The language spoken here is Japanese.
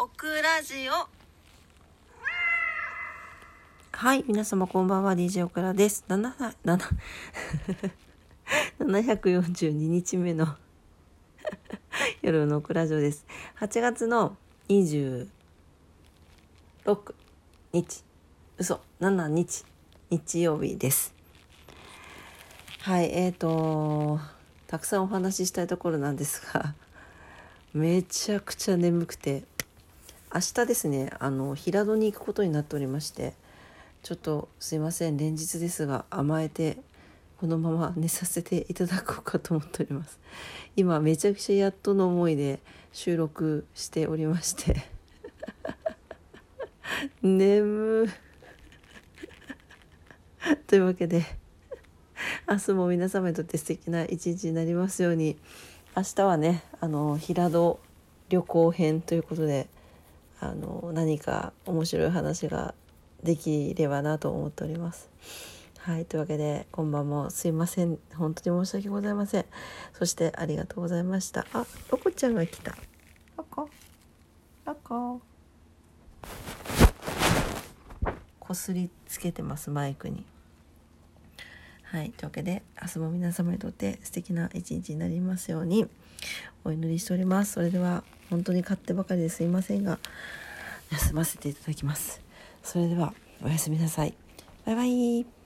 オクラジオはい、皆様こんばんは、DJ オクラです。7 7 742日目の 夜のオクラジオです。8月の26日、嘘、7日、日曜日です。はい、えーと、たくさんお話ししたいところなんですが、めちゃくちゃ眠くて、明日ですね、あの、平戸に行くことになっておりまして、ちょっとすいません連日ですが甘えてこのまま寝させていただこうかと思っております。今めちゃくちゃやっとの思いで収録しておりまして。眠。というわけで明日も皆様にとって素敵な一日になりますように明日はねあの平戸旅行編ということであの何か面白い話ができればなと思っております。はいというわけで今晩もすいません。本当に申し訳ございません。そしてありがとうございました。あロコちゃんが来た。ロコ？ロコ？こすりつけてますマイクにはいというわけで明日も皆様にとって素敵な一日になりますようにお祈りしておりますそれでは本当に勝手ばかりですいませんが休ませていただきますそれではおやすみなさい。バイバイ。